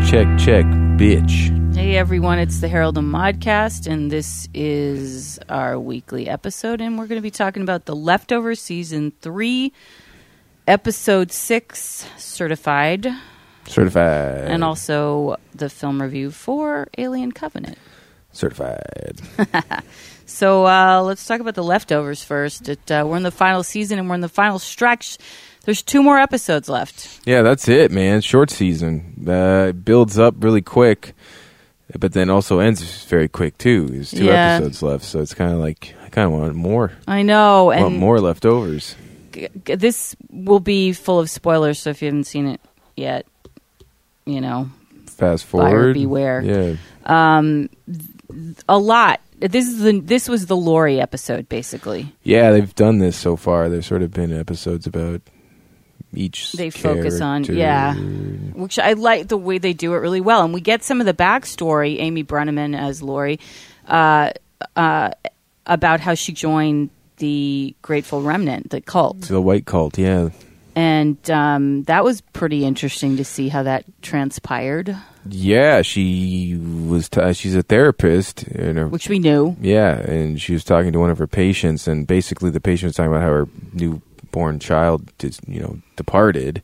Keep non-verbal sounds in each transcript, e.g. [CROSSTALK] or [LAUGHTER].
Check, check, check, bitch. Hey everyone, it's the Harold and Maudecast, and this is our weekly episode, and we're going to be talking about the leftover season three, episode six, certified, Certified. and also the film review for Alien Covenant. Certified. [LAUGHS] So uh, let's talk about the leftovers first. It, uh, we're in the final season, and we're in the final stretch. There's two more episodes left. Yeah, that's it, man. Short season. Uh, it builds up really quick, but then also ends very quick, too. There's two Yeah. episodes left, so it's kind of like, I kind of want more. I know, want and more leftovers. g- g- this will be full of spoilers. So if you haven't seen it yet, you know, Fast Buyer forward. beware. Yeah. um, a lot. This is the this was the Laurie episode basically. Yeah, they've done this so far. There's sort of been episodes about each They focus on- yeah. Which I like the way they do it really well, and we get some of the backstory. Amy Brenneman as Laurie, uh, uh, about how she joined the Grateful Remnant, the cult, The white cult, yeah. and um, that was pretty interesting to see how that transpired, Yeah, she was. T- uh, she's a therapist, her, which we knew. yeah, and she was talking to one of her patients, and basically the patient was talking about how her newborn child, dis, you know, departed,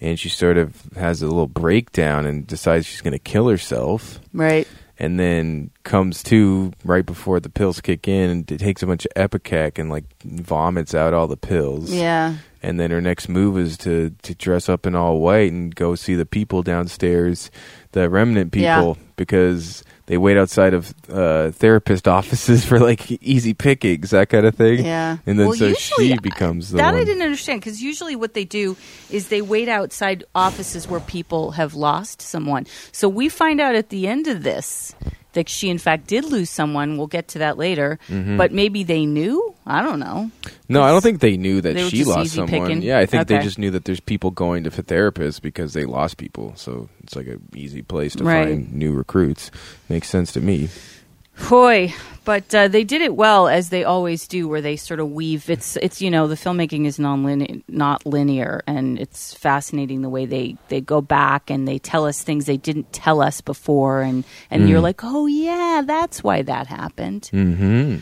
and she sort of has a little breakdown and decides she's going to kill herself, Right. and then comes to right before the pills kick in, and takes a bunch of ipecac and like vomits out all the pills. Yeah. And then her next move is to to dress up in all white and go see the people downstairs, the remnant people, Yeah. because they wait outside of uh, therapist [LAUGHS] offices for like easy pickings, that kind of thing. Yeah. and then Well, so usually- she becomes the that one. I didn't understand because usually what they do is they wait outside offices where people have lost someone. So we find out at the end of this that she in fact did lose someone. We'll get to that later, Mm-hmm. but maybe they knew. I don't know. no, I don't think they knew that They she lost someone. picking? Yeah, I think they just knew that there's people going to therapists because they lost people. So it's like an easy place to Right. find new recruits. Makes sense to me. Boy, but uh, they did it well as they always do, where they sort of weave. It's it's you know the filmmaking is non not linear, and it's fascinating the way they they go back and they tell us things they didn't tell us before, and and you're like, oh yeah, that's why that happened. Mm-hmm.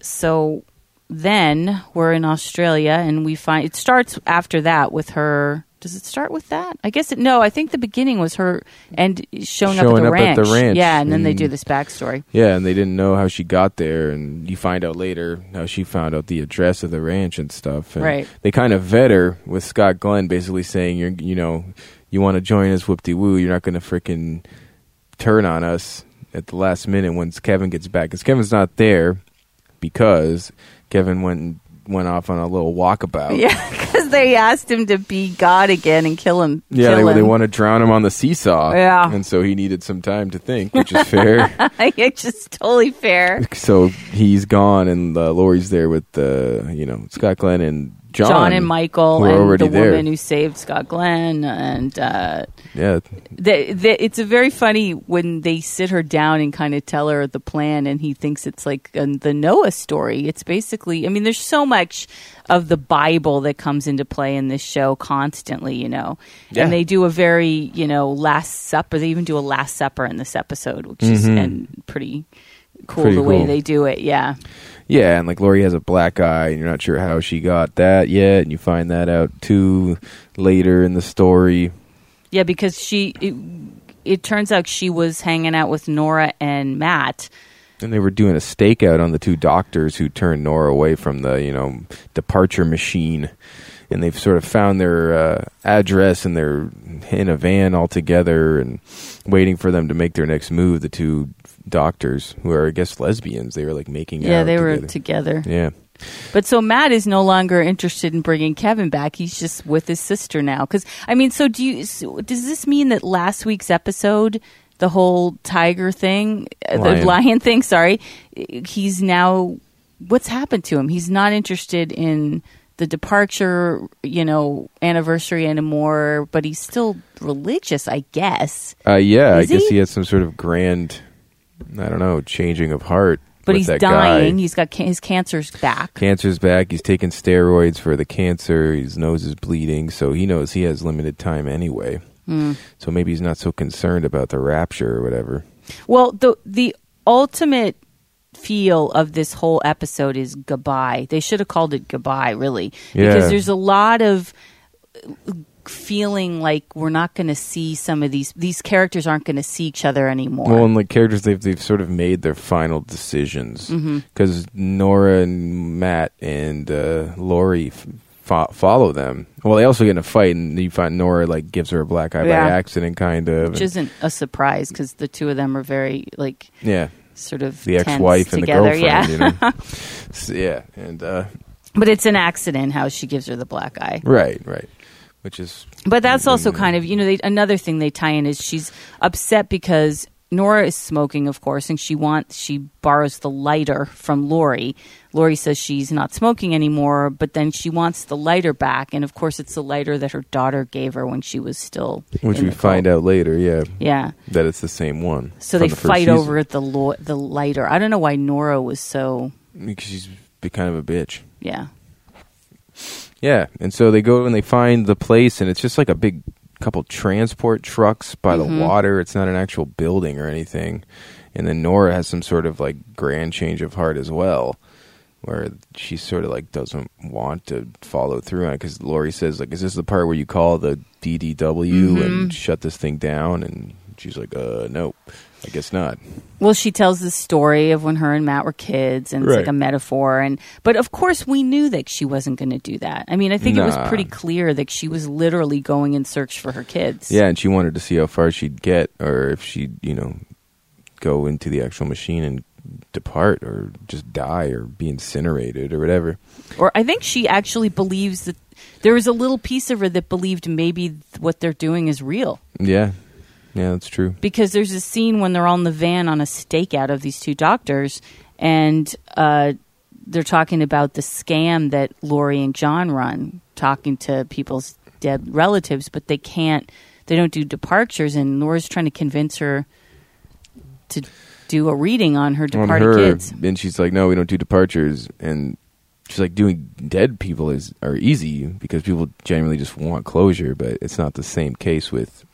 So then we're in Australia, and we find it starts after that with her. Does it start with that? I guess it. No, I think the beginning was her and showing, Showing up, up at at the, the ranch. Yeah, and then they mm. do this backstory. Yeah, and they didn't know how she got there, and you find out later how she found out the address of the ranch and stuff. And Right. They kind of vet her with Scott Glenn, basically saying, "You're, you know, you want to join us, whoop de woo. You're not going to freaking turn on us at the last minute once Kevin gets back, because Kevin's not there because Kevin went went off on a little walkabout. Yeah, [LAUGHS] because they asked him to be God again and kill him. Yeah, kill they, they want to drown him on the seesaw. Yeah. and so he needed some time to think, which is [LAUGHS] fair. [LAUGHS] it's just totally fair. so he's gone, and uh, Laurie's there with the you know Scott Glenn and John, John, and Michael and the there. woman who saved Scott Glenn, and uh, Yeah, it's a very funny when they sit her down and kind of tell her the plan, and he thinks it's like uh, the Noah story. It's basically, I mean, there's so much of the Bible that comes into play in this show constantly, you know. Yeah. And they do a very, you know, Last Supper. They even do a Last Supper in this episode, which is and pretty cool Pretty the way cool. they do it. Yeah. yeah, and like Laurie has a black eye, and you're not sure how she got that yet, and you find that out too later in the story. Yeah, because she, it, it turns out she was hanging out with Nora and Matt. And they were doing a stakeout on the two doctors who turned Nora away from the, you know, departure machine. And they've sort of found their uh, address and they're in a van all together and waiting for them to make their next move. The two doctors, who are, I guess, lesbians, they were like making Yeah, they were together. together. Yeah. But so Matt is no longer interested in bringing Kevin back. He's just with his sister now. Because I mean, so do you? So does this mean that last week's episode, the whole tiger thing, uh, Lion. the lion thing? Sorry, he's now. What's happened to him? He's not interested in the departure, you know, anniversary anymore. But he's still religious, I guess. Uh, yeah, Is I guess he? had some sort of grand, I don't know, changing of heart. But with he's that dying. Guy. He's got ca- his cancer's back. Cancer's back. He's taking steroids for the cancer. His nose is bleeding, so he knows he has limited time anyway. So maybe he's not so concerned about the rapture or whatever. Well, the the ultimate feel of this whole episode is goodbye. They should have called it goodbye, really, Yeah. because there's a lot of feeling like we're not going to see some of these these characters aren't going to see each other anymore. Well, and like characters, they've they've sort of made their final decisions Mm-hmm. because Nora and Matt and uh, Laurie f- fo- follow them. Well, they also get in a fight, and you find Nora like gives her a black eye Yeah. by accident, kind of. which and- isn't a surprise because the two of them are very like yeah, sort of the ex-wife and the girlfriend. Yeah, You know? [LAUGHS] So, yeah, and uh, but it's an accident how she gives her the black eye. right, right, which is But that's also kind of, you know, they, another thing they tie in is she's upset because Nora is smoking, of course, and she wants she borrows the lighter from Laurie. Laurie says she's not smoking anymore, but then she wants the lighter back, and of course, it's the lighter that her daughter gave her when she was still. which we find out later. Yeah, Yeah. that it's the same one. So they the fight over the lo- the lighter. I don't know why Nora was so. because she's be kind of a bitch. Yeah. Yeah, and so they go and they find the place, and it's just like a big couple transport trucks by Mm-hmm. the water. It's not an actual building or anything. And then Nora has some sort of like grand change of heart as well, where she sort of like doesn't want to follow through on it because Laurie says like, "Is this the part where you call the DDW Mm-hmm. and shut this thing down?" And she's like, "Uh, nope, I guess not." Well, she tells the story of when her and Matt were kids, and it's Right. like a metaphor. And but of course, we knew that she wasn't going to do that. I mean, I think it was pretty clear that she was literally going in search for her kids. Yeah, and she wanted to see how far she'd get, or if she'd, you know, go into the actual machine and depart, or just die, or be incinerated, or whatever. Or I think she actually believes that there was a little piece of her that believed maybe what they're doing is real. Yeah, yeah, that's true. Because there's a scene when they're on the van on a stakeout of these two doctors, and uh, they're talking about the scam that Laurie and John run, talking to people's dead relatives, but they can't, they don't do departures, and Laura's trying to convince her to do a reading on her On departed her, kids. and she's like, "No, we don't do departures." And she's like, "Doing dead people is are easy because people generally just want closure, but it's not the same case with."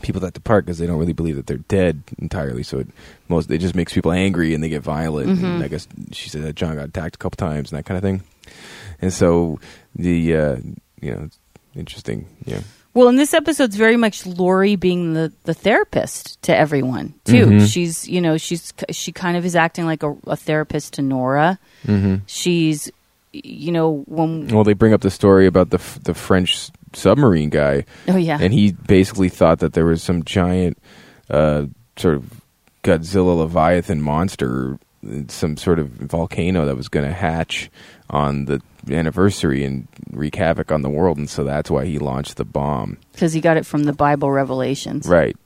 People that depart because they don't really believe that they're dead entirely, so it most it just makes people angry and they get violent. Mm-hmm. And I guess she said that John got attacked a couple times and that kind of thing. And so the uh, you know interesting, yeah. Well, in this episode's very much Laurie being the, the therapist to everyone too. Mhm. She's you know she's she kind of is acting like a, a therapist to Nora. Mm-hmm. She's you know when Well, they bring up the story about the the French submarine guy, oh yeah and he basically thought that there was some giant, uh, sort of Godzilla Leviathan monster, some sort of volcano that was going to hatch on the anniversary and wreak havoc on the world, and so that's why he launched the bomb. because he got it from the Bible revelations. Right.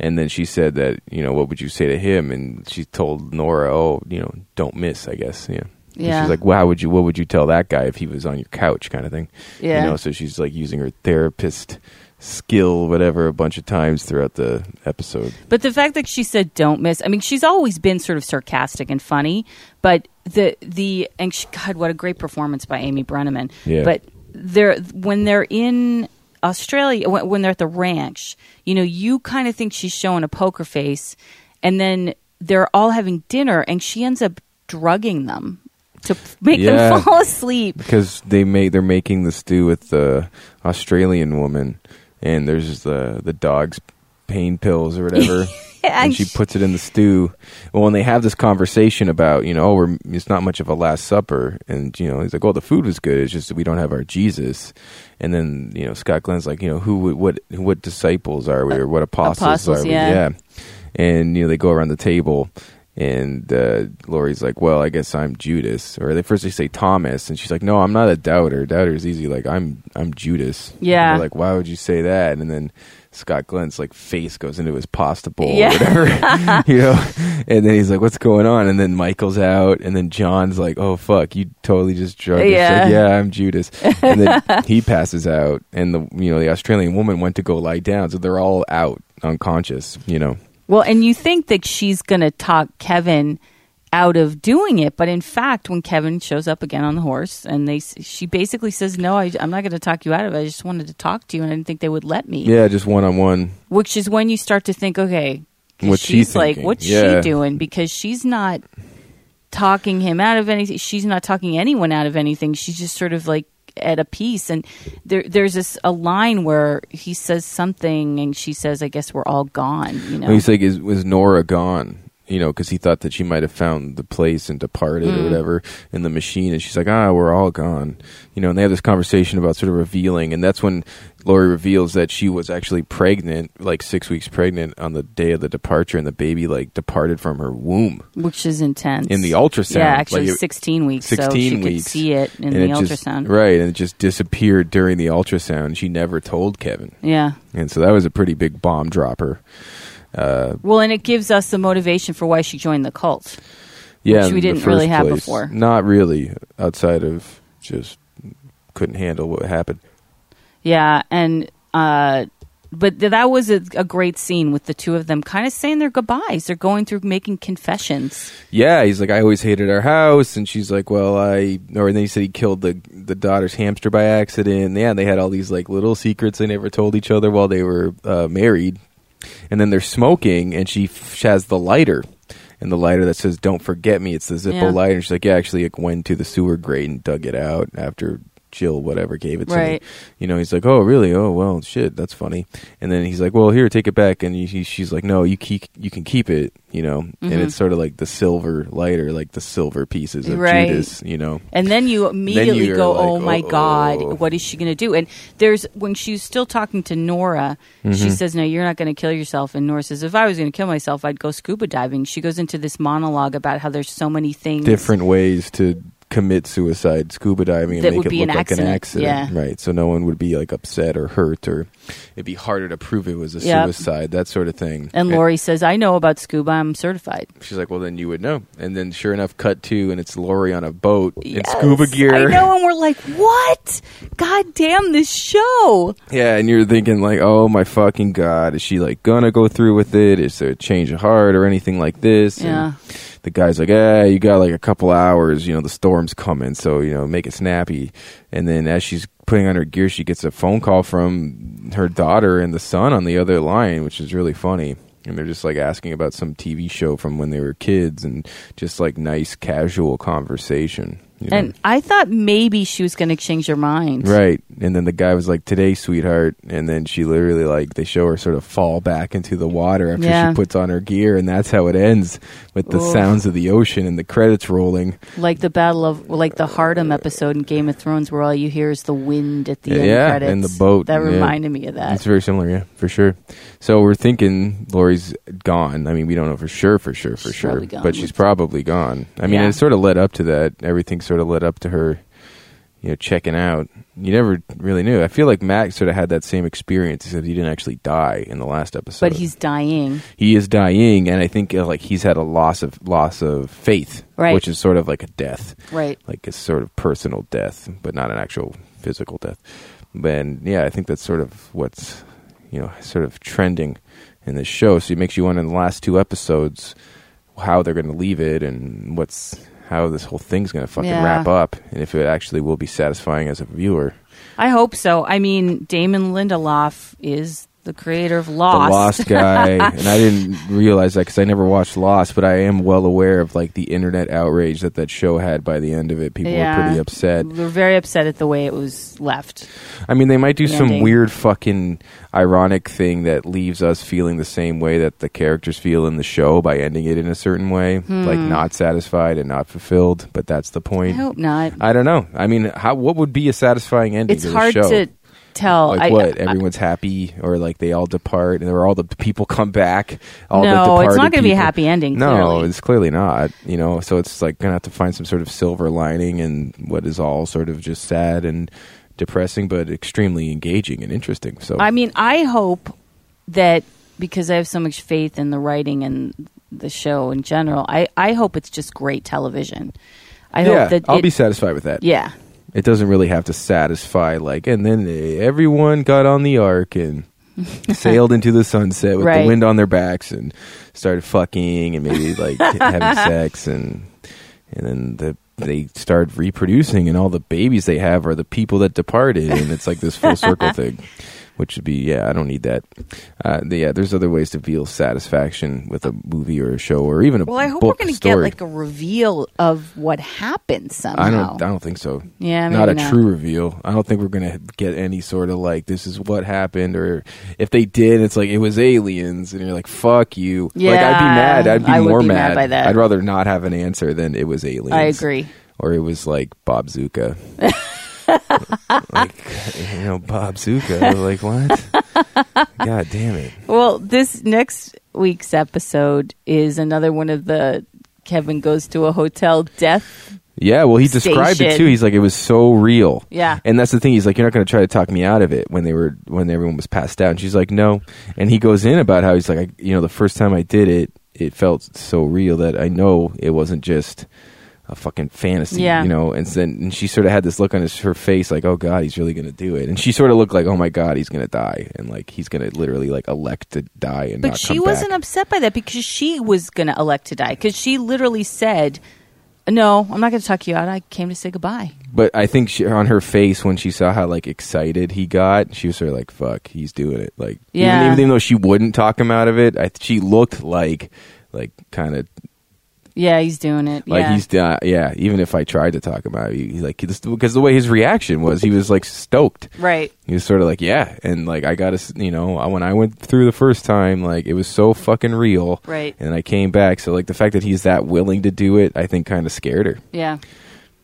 And then she said that, you know, what would you say to him? And she told Nora, oh, you know, don't miss, I guess. Yeah. And Yeah. She's like, how would you, what would you tell that guy if he was on your couch kind of thing? Yeah. You know, so she's like using her therapist skill, whatever, a bunch of times throughout the episode. But the fact that she said "don't miss," I mean, she's always been sort of sarcastic and funny. But the the and she, God, what a great performance by Amy Brenneman. Yeah. But they're when they're in Australia, when, when they're at the ranch, you know, you kind of think she's showing a poker face, and then they're all having dinner, and she ends up drugging them to make Yeah. them fall asleep. Because they made, they're making the stew with the Australian woman, and there's the, the dog's pain pills or whatever. [LAUGHS] and she puts it in the stew. Well, when they have this conversation about, you know, oh, we're, it's not much of a Last Supper, and you know, he's like, "Oh, the food was good. It's just that we don't have our Jesus." And then, you know, Scott Glenn's like, you know, who, what, what disciples are we, or what apostles, Apostles, are we? yeah. And you know, they go around the table, and uh, Laurie's like, "Well, I guess I'm Judas." Or they first they say Thomas, and she's like, "No, I'm not a doubter. Doubter's easy. Like I'm, I'm Judas." Yeah. Like, why would you say that? And then Scott Glenn's like face goes into his pasta bowl Yeah. or whatever, [LAUGHS] [LAUGHS] you know. And then he's like, "What's going on?" And then Michael's out, and then John's like, "Oh fuck, you totally just drugged." us." Yeah. Like, yeah, I'm Judas. And then [LAUGHS] he passes out, and the you know the Australian woman went to go lie down, so they're all out unconscious, you know. Well, and you think that she's going to talk Kevin out of doing it. But in fact, when Kevin shows up again on the horse, and they, she basically says, "No, I, I'm not going to talk you out of it. I just wanted to talk to you, and I didn't think they would let me." Yeah, just one on one. Which is when you start to think, okay, 'cause What's she she's like, what's Yeah. she doing? Because she's not talking him out of anything. She's not talking anyone out of anything. She's just sort of like at a piece, And there, there's this a line where he says something, and she says, "I guess we're all gone." You know, He's like, is was Nora gone? You know, because he thought that she might have found the place and departed Mm. or whatever in the machine, and she's like, ah, we're all gone. You know, and they have this conversation about sort of revealing, and that's when Laurie reveals that she was actually pregnant, like six weeks pregnant, on the day of the departure, and the baby like departed from her womb which is intense in the ultrasound. Yeah, actually, Like, it- 16 weeks. so 16 she weeks. could see it in the it just- ultrasound. right? And it just disappeared during the ultrasound. She never told Kevin, Yeah. and so that was a pretty big bomb dropper. Uh, Well, and it gives us the motivation for why she joined the cult. yeah, Which we didn't really have place. before. Not really, outside of just couldn't handle what happened. Yeah, and uh, but th- that was a, a great scene with the two of them kind of saying their goodbyes. They're going through making confessions. Yeah, he's like, I always hated our house, and she's like, well, I, or then he said he killed the the daughter's hamster by accident. Yeah, they had all these like little secrets they never told each other while they were uh, married, and then they're smoking, and she, f- she has the lighter. And the lighter that says "Don't forget me," it's the Zippo Yeah. lighter. And she's like, "Yeah, actually, it went to the sewer grate and dug it out after Jill, whatever, gave it to Right. me." You know, he's like, "Oh, really? Oh, well, shit, that's funny." And then he's like, "Well, here, take it back." And he, he- she's like, "No, you keep, you can keep it." You know, and Mhm. it's sort of like the silver lighter, like the silver pieces of Right. Judas. You know, And then you immediately you're go, like, "Oh my "Uh-oh." God, what is she going to do?" And there's when she's still talking to Nora, she Mm-hmm. says, "No, you're not going to kill yourself." And Nora says, "If I was going to kill myself, I'd go scuba diving." She goes into this monologue about how there's so many things different ways to commit suicide, scuba diving, and That make it look an like an accident, accident, yeah. right? So no one would be like upset or hurt, or it'd be harder to prove it was a Yep. suicide, that sort of thing. And Laurie says, "I know about scuba. I'm certified." She's like, well, then you would know. And then, sure enough, cut to, and it's Laurie on a boat in scuba gear. I know, and we're [LAUGHS] like, "What? God damn this show!" Yeah, and you're thinking like, oh my fucking god, is she like gonna go through with it? Is there a change of heart or anything like this? And Yeah. The guy's like, eh, you got like a couple hours. You know, the storm's coming, so you know, make it snappy. And then as she's putting on her gear, she gets a phone call from her daughter and the son on the other line, which is really funny. And they're just like asking about some TV show from when they were kids, and just like nice, casual conversation. You know? And I thought maybe she was going to change her mind. Right. And then the guy was like, Today, sweetheart. And then she literally, like, they show her sort of fall back into the water after Yeah. she puts on her gear. And that's how it ends with the Oof. sounds of the ocean and the credits rolling. Like the battle of, like the Hardhome episode in Game of Thrones, where all you hear is the wind at the end Yeah, credits. and the boat, That yeah. reminded me of that. It's very similar, yeah, for sure. So we're thinking Laurie's gone. I mean, we don't know for sure, for sure, for She's sure. But she's probably gone. I mean, Yeah. it sort of led up to that. Everything sort of led up to her, you know, checking out. You never really knew. I feel like Matt sort of had that same experience, except he didn't actually die in the last episode. but he's dying. he is dying, and I think uh, like he's had a loss of loss of faith, Right. which is sort of like a death, Right. like a sort of personal death, but not an actual physical death. And yeah, I think that's sort of what's you know sort of trending in this show. So it makes you wonder in the last two episodes how they're going to leave it and what's how this whole thing's going to fucking Yeah. wrap up, and if it actually will be satisfying as a viewer. I hope so. I mean, Damon Lindelof is the creator of Lost. the Lost [LAUGHS] guy, and I didn't realize that because I never watched Lost, but I am well aware of like the internet outrage that that show had by the end of it. People Yeah. were pretty upset. We're very upset at the way it was left. I mean, they might do The some ending. weird fucking ironic thing that leaves us feeling the same way that the characters feel in the show by ending it in a certain way, like not satisfied and not fulfilled. But that's the Hmm. I point. hope not. I don't know. I mean, how what would be a satisfying ending? It's to the hard show? to tell. like I, what I- everyone's happy or like they all depart and or all the people come back all the no, it's not going to be a happy ending. no clearly. it's clearly not you know so it's like gonna have to find some sort of silver lining and what is all sort of just sad and depressing but extremely engaging and interesting so I mean, I hope that because I have so much faith in the writing and the show in general, I, I hope it's just great television. I yeah hope that i'll it, be satisfied with that yeah. It doesn't really have to satisfy like and then everyone got on the ark and [LAUGHS] sailed into the sunset with Right. the wind on their backs and started fucking and maybe like [LAUGHS] having sex and and then the they start reproducing and all the babies they have are the people that departed and it's like this full circle [LAUGHS] thing which would be yeah i don't need that uh, the- yeah there's other ways to feel satisfaction with a movie or a show or even a book. Well, I hope we're going to get like a reveal of what happened somehow. I don't. I don't think so. Yeah, not a not. true reveal. I don't think we're gonna get any sort of like this is what happened, or if they did, it's like it was aliens, and you're like fuck you. like I'd be mad. I'd be I more be mad by that. I'd rather not have an answer than it was aliens. I agree. Or it was like Bob Zuka. [LAUGHS] like you know Bob Zuka. Like what? God damn it. Well, this next week's episode is another one of the Kevin goes to a hotel death. Yeah, well, he described it too. He's like, it was so real. Yeah. and that's the thing. He's like, you're not going to try to talk me out of it when they were when everyone was passed out. And she's like, no. And he goes in about how he's like, I, you know, the first time I did it, it felt so real that I know it wasn't just a fucking fantasy. Yeah. you know. And then and she sort of had this look on his her face, like, oh god, he's really going to do it. And she sort of looked like, oh my god, he's going to die, and like he's going to literally like elect to die and But she wasn't back. upset by that because she was going to elect to die because she literally said, "No, I'm not going to talk you out. I came to say goodbye." But I think she, on her face when she saw how like excited he got, she was sort of like, "Fuck, he's doing it." Like, Yeah. even, even though she wouldn't talk him out of it, I, she looked like, like kind of Yeah, he's doing it. like yeah. he's uh, yeah. Even if I tried to talk about out, he, he's like because the way his reaction was, he was like stoked. right. He was sort of like, yeah, and like I got to, you know, when I went through the first time, like it was so fucking real, Right. And I came back, so like the fact that he's that willing to do it, I think kind of scared her Yeah.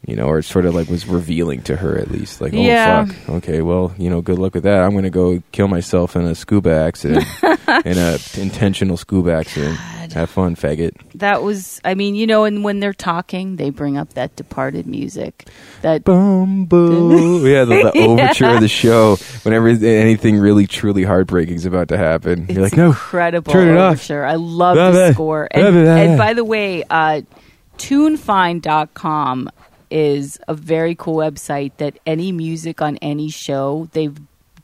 You know, or it sort of like was revealing to her at least, like, oh Yeah. fuck, okay, well, you know, good luck with that. I'm going to go kill myself in a scuba accident, [LAUGHS] in a intentional scuba accident. Have fun, faggot. That was, I mean, you know, and when they're talking, they bring up that departed music. That Bumbo. [LAUGHS] yeah, the, the overture of the show. Whenever anything really truly heartbreaking is about to happen, it's you're like, no, incredible turn it off. overture. I love Blah, the blah. score. Blah, And, and by the way, uh, tunefind.com is a very cool website that any music on any show, they've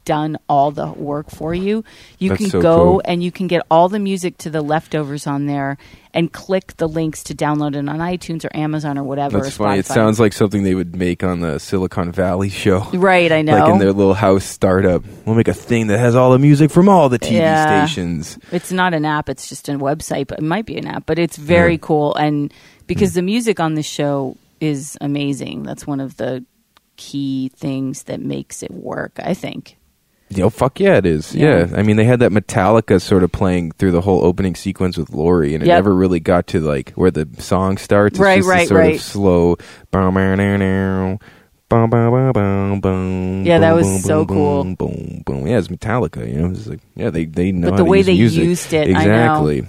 done all the work for you. You That's can so go cool. and you can get all the music to the leftovers on there and click the links to download it on iTunes or Amazon or whatever. That's or funny. It sounds like something they would make on the Silicon Valley show. right. I know. Like in their little house startup. We'll make a thing that has all the music from all the TV Yeah. stations. It's not an app; it's just a website, but it might be an app. But it's very Yeah. cool, and because hmm. the music on the show is amazing. That's one of the key things that makes it work, I think. Oh fuck yeah, it is. Yeah. yeah. I mean they had that Metallica sort of playing through the whole opening sequence with Laurie, and it yep. never really got to like where the song starts. It's right, just right, sort right. Of slow. Yeah, that was so cool. Boom, boom, boom. Yeah, it's Metallica. You know, it's like yeah, they they know. But the way they used it, used it exactly.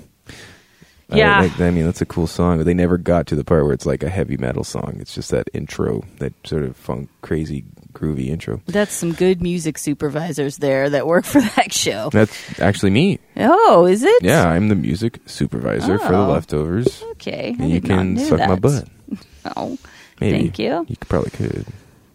I- Yeah. I, I mean that's a cool song, but they never got to the part where it's like a heavy metal song. It's just that intro, that sort of funk, crazy, groovy intro. That's some good music supervisors there that work for [LAUGHS] that show. That's actually me. Oh, is it? Yeah, I'm the music supervisor for the Oh. leftovers. Okay. You can suck my butt. [LAUGHS] Oh, Maybe. thank you. You could- probably could.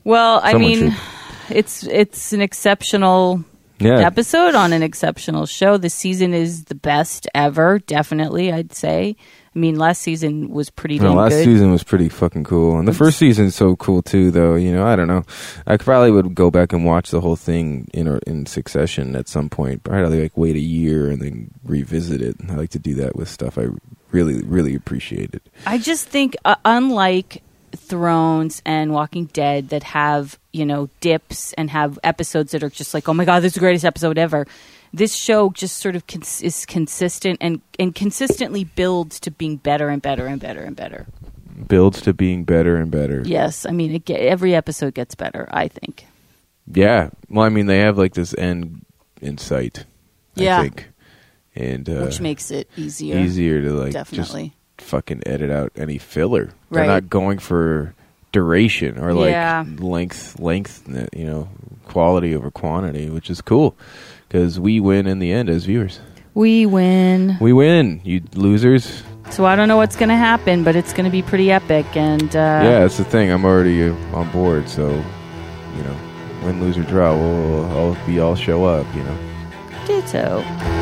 Well, I Someone mean, should. it's it's an exceptional Yeah. episode on an exceptional show. The season is the best ever, definitely, I'd say. I mean, last season was pretty No, damn last good. season was pretty fucking cool, and the first season's so cool too. Though you know, I don't know. I probably would go back and watch the whole thing in or in succession at some point. Probably like wait a year and then revisit it. I like to do that with stuff I really, really appreciate it. I just think, uh, unlike Thrones and Walking Dead, that have you know dips and have episodes that are just like, oh my god, this is the greatest episode ever. This show just sort of cons- is consistent and and consistently builds to being better and better and better and better. Builds to being better and better. Yes, I mean, it get, every episode gets better. I think. Yeah. Well, I mean, they have like this end in sight. Yeah. I think, and uh, which makes it easier. easier to like Definitely. Fucking edit out any filler. Right. They're not going for duration or like Yeah. length, length, you know, quality over quantity, which is cool because we win in the end as viewers. We win. We win, you losers. So I don't know what's going to happen, but it's going to be pretty epic. And uh, yeah, that's the thing. I'm already uh, on board, so you know, win, lose or draw, we'll all be all show up. You know. Ditto.